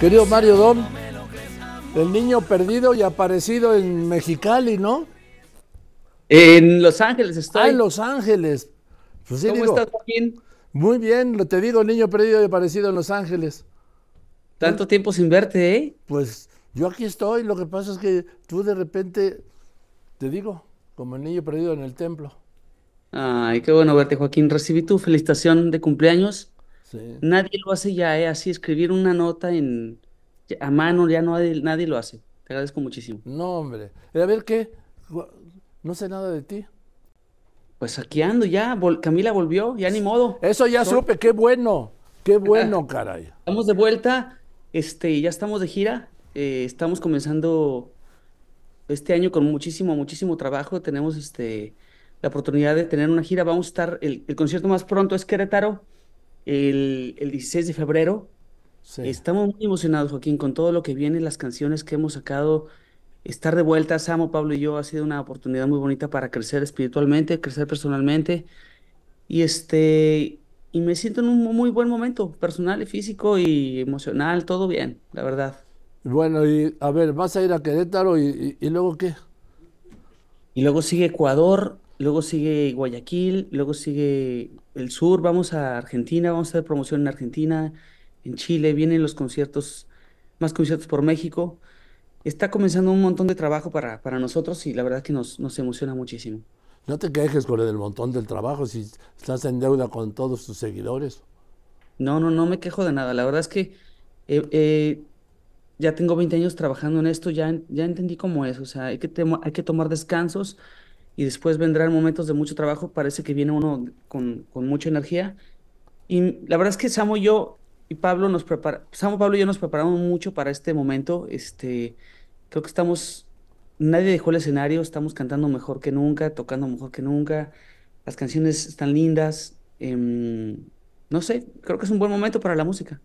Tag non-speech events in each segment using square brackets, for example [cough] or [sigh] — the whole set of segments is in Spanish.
Querido Mario Dom, el niño perdido y aparecido en Mexicali, ¿no? En Los Ángeles estoy. Ah, en Los Ángeles. Pues ¿Cómo estás, Joaquín? Muy bien, te digo, el niño perdido y aparecido en Los Ángeles. Tanto tiempo sin verte, ¿eh? Pues yo aquí estoy, lo que pasa es que tú de repente, te digo, como el niño perdido en el templo. Ay, qué bueno verte, Joaquín. Recibí tu felicitación de cumpleaños. Nadie lo hace ya, ¿eh? Así escribir una nota en a mano, ya no nadie lo hace. Te agradezco muchísimo. No, hombre. A ver qué. No sé nada de ti. Pues aquí ando ya. Camila volvió, ya ni modo. Eso ya supe, qué bueno. Qué [laughs] bueno, caray. Estamos de vuelta. Este, ya estamos de gira. Eh, estamos comenzando este año con muchísimo, muchísimo trabajo. Tenemos este la oportunidad de tener una gira. Vamos a estar, el, el concierto más pronto es Querétaro el, 16 de febrero. Estamos muy emocionados, Joaquín, con todo lo que viene, las canciones que hemos sacado. Estar de vuelta, Samo, Pablo y yo, ha sido una oportunidad muy bonita para crecer espiritualmente, crecer personalmente. Y este, y me siento en un muy buen momento, personal y físico y emocional, todo bien, la verdad. Bueno, y a ver, vas a ir a Querétaro y luego qué? Y luego sigue Ecuador, luego sigue Guayaquil, luego sigue el sur, vamos a Argentina, vamos a hacer promoción en Argentina, en Chile, vienen los conciertos, más conciertos por México. Está comenzando un montón de trabajo para, para nosotros y la verdad que nos, nos emociona muchísimo. No te quejes con el montón del trabajo si estás en deuda con todos tus seguidores. No, no, no me quejo de nada. La verdad es que eh, eh, ya tengo 20 años trabajando en esto, ya, ya entendí cómo es. O sea, hay que, hay que tomar descansos y después vendrán momentos de mucho trabajo, parece que viene uno con, con mucha energía. Y la verdad es que Samo y yo y Pablo nos prepara, Samo, Pablo y yo nos preparamos mucho para este momento. Este, creo que estamos, nadie dejó el escenario, estamos cantando mejor que nunca, tocando mejor que nunca. Las canciones están lindas. Em, no sé, creo que es un buen momento para la música.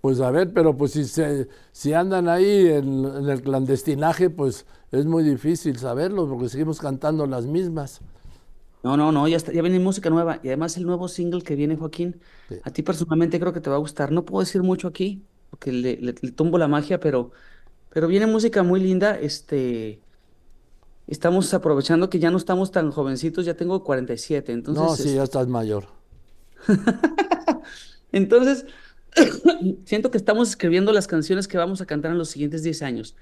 Pues a ver, pero pues si, se, si andan ahí en, el clandestinaje, pues es muy difícil saberlo, porque seguimos cantando las mismas. No, no, no, ya, está, ya viene música nueva. Y además el nuevo single que viene, Joaquín, a ti personalmente creo que te va a gustar. No puedo decir mucho aquí, porque le, le, tumbo la magia, pero, pero viene música muy linda. Este, estamos aprovechando que ya no estamos tan jovencitos, ya tengo 47, entonces... No, sí, ya estás mayor. [laughs] entonces [coughs] siento que estamos escribiendo las canciones que vamos a cantar en los siguientes 10 años.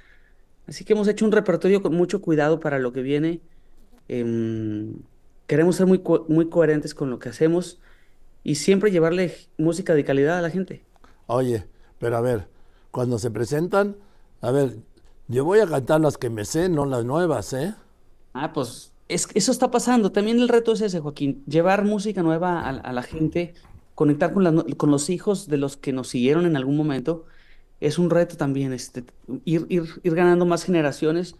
Así que hemos hecho un repertorio con mucho cuidado para lo que viene. Em, queremos ser muy, muy coherentes con lo que hacemos y siempre llevarle música de calidad a la gente. Oye, pero a ver, cuando se presentan, a ver, yo voy a cantar las que me sé, no las nuevas, ¿eh? Ah, pues es, eso está pasando. También el reto es ese, Joaquín, llevar música nueva a la gente conectar con, con los hijos de los que nos siguieron en algún momento es un reto también, este, ir, ir, ir ganando más generaciones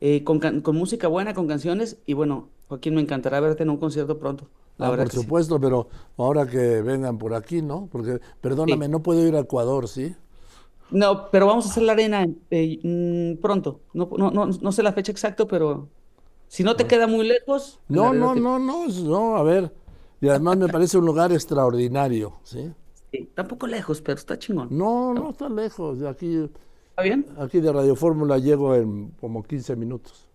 eh, con, con, música buena, con canciones. Y bueno, Joaquín, me encantará verte en un concierto pronto. La ah, por supuesto, pero ahora que vengan por aquí, ¿no? Porque, perdóname, no puedo ir a Ecuador, ¿sí? No, pero vamos a hacer la arena eh, mm, pronto. No, no, no, no, sé la fecha exacta, pero si no te queda muy lejos. No, no, no, no, no, a ver, y además me parece un lugar extraordinario, ¿sí? Sí, tampoco lejos, pero está chingón. No, no está lejos. De aquí, ¿Está bien? Aquí de Radio Fórmula llego en como 15 minutos.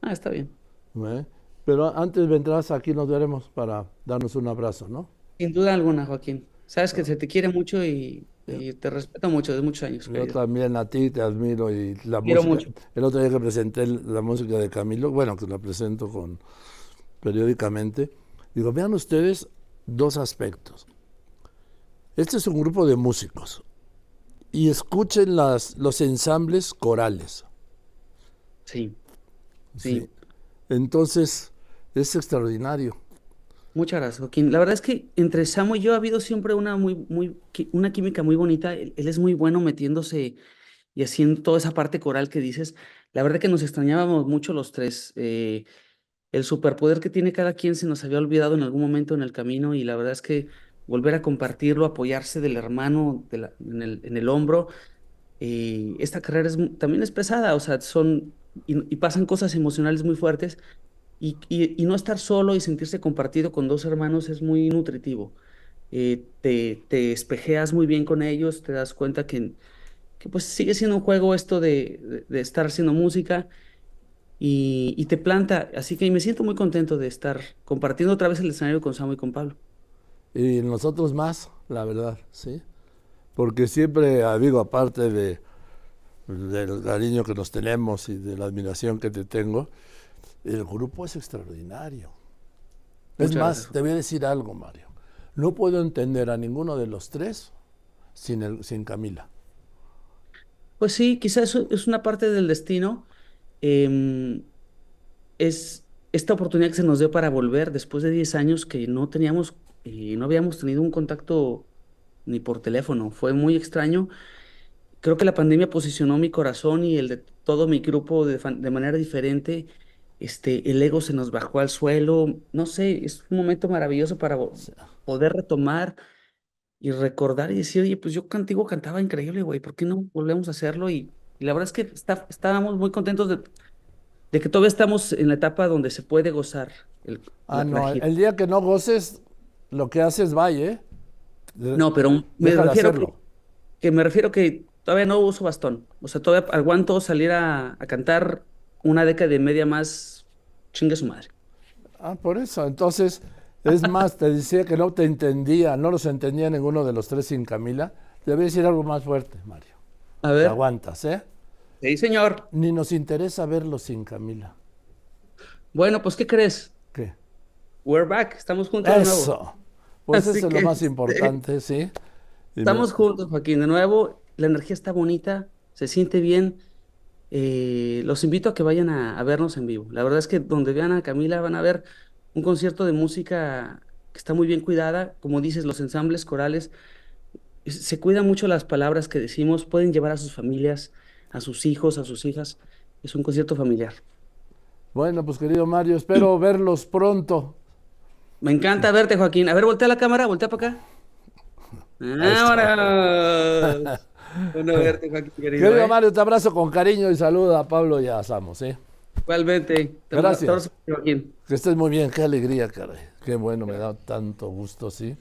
Ah, está bien. ¿Eh? Pero antes vendrás, aquí nos veremos para darnos un abrazo, ¿no? Sin duda alguna, Joaquín. Sabes que se te quiere mucho y, te respeto mucho de muchos años. Yo también a ti te admiro y la Quiero música. Mucho. El otro día que presenté la música de Camilo, bueno, que la presento con periódicamente Digo, vean ustedes dos aspectos. Este es un grupo de músicos y escuchen las, los ensambles corales. Sí. sí. Entonces, es extraordinario. Muchas gracias, Joaquín. La verdad es que entre Samo y yo ha habido siempre una, muy, muy, una química muy bonita. Él, es muy bueno metiéndose y haciendo toda esa parte coral que dices. La verdad que nos extrañábamos mucho los tres. Eh, el superpoder que tiene cada quien se nos había olvidado en algún momento en el camino y la verdad es que volver a compartirlo, apoyarse del hermano en, el, hombro, eh, esta carrera es, también es pesada, o sea, son y, pasan cosas emocionales muy fuertes y, no estar solo y sentirse compartido con dos hermanos es muy nutritivo. Eh, te, te espejeas muy bien con ellos, te das cuenta que, que pues sigue siendo un juego esto de, de, estar haciendo música y, y, te planta. Así que me siento muy contento de estar compartiendo otra vez el escenario con Samu y con Pablo. Y nosotros más, la verdad, sí. Porque siempre, ah, digo, aparte de, del cariño que nos tenemos y de la admiración que te tengo, el grupo es extraordinario. es más, te voy a decir algo, Mario. No puedo entender a ninguno de los tres sin, el, sin Camila. Pues sí, quizás es una parte del destino. Em, es esta oportunidad que se nos dio para volver después de 10 años que no teníamos y no habíamos tenido un contacto ni por teléfono. Fue muy extraño. Creo que la pandemia posicionó mi corazón y el de todo mi grupo de, de manera diferente. Este, el ego se nos bajó al suelo. No sé, es un momento maravilloso para poder retomar y recordar y decir, oye, pues yo contigo cantaba increíble, güey, ¿por qué no volvemos a hacerlo? Y, la verdad es que está, estábamos muy contentos de, de, que todavía estamos en la etapa donde se puede gozar. El, ah, no, el día que no goces, lo que haces vaya, ¿eh? No, pero me refiero que, me refiero que todavía no uso bastón. O sea, todavía aguanto salir a, a cantar una década y media más, chingue su madre. Ah, por eso. Entonces, es [laughs] más, te decía que no te entendía, no los entendía ninguno de los tres sin Camila. A decir algo más fuerte, Mario. A ver. Te aguantas, ¿eh? Sí, señor. Ni nos interesa verlos sin Camila. Bueno, pues, ¿qué crees? ¿Qué? We're back, estamos juntos eso. de nuevo. Pues eso es lo más importante, sí. Estamos juntos, Joaquín, de nuevo. La energía está bonita, se siente bien. Eh, los invito a que vayan a, a, vernos en vivo. La verdad es que donde vean a Camila van a ver un concierto de música que está muy bien cuidada, como dices, los ensambles corales, se cuidan mucho las palabras que decimos, pueden llevar a sus familias, a sus hijos, a sus hijas, es un concierto familiar. Bueno, pues querido Mario, espero verlos pronto. Me encanta verte, Joaquín. A ver, voltea la cámara, voltea para acá. [laughs] Ahora. bueno verte, Joaquín, querido. Querido ¿eh? Mario, te abrazo con cariño y saluda a Pablo y a Samos, ¿eh? Igualmente. Gracias. Que estés muy bien, qué alegría, caray. Qué bueno, me da tanto gusto, sí.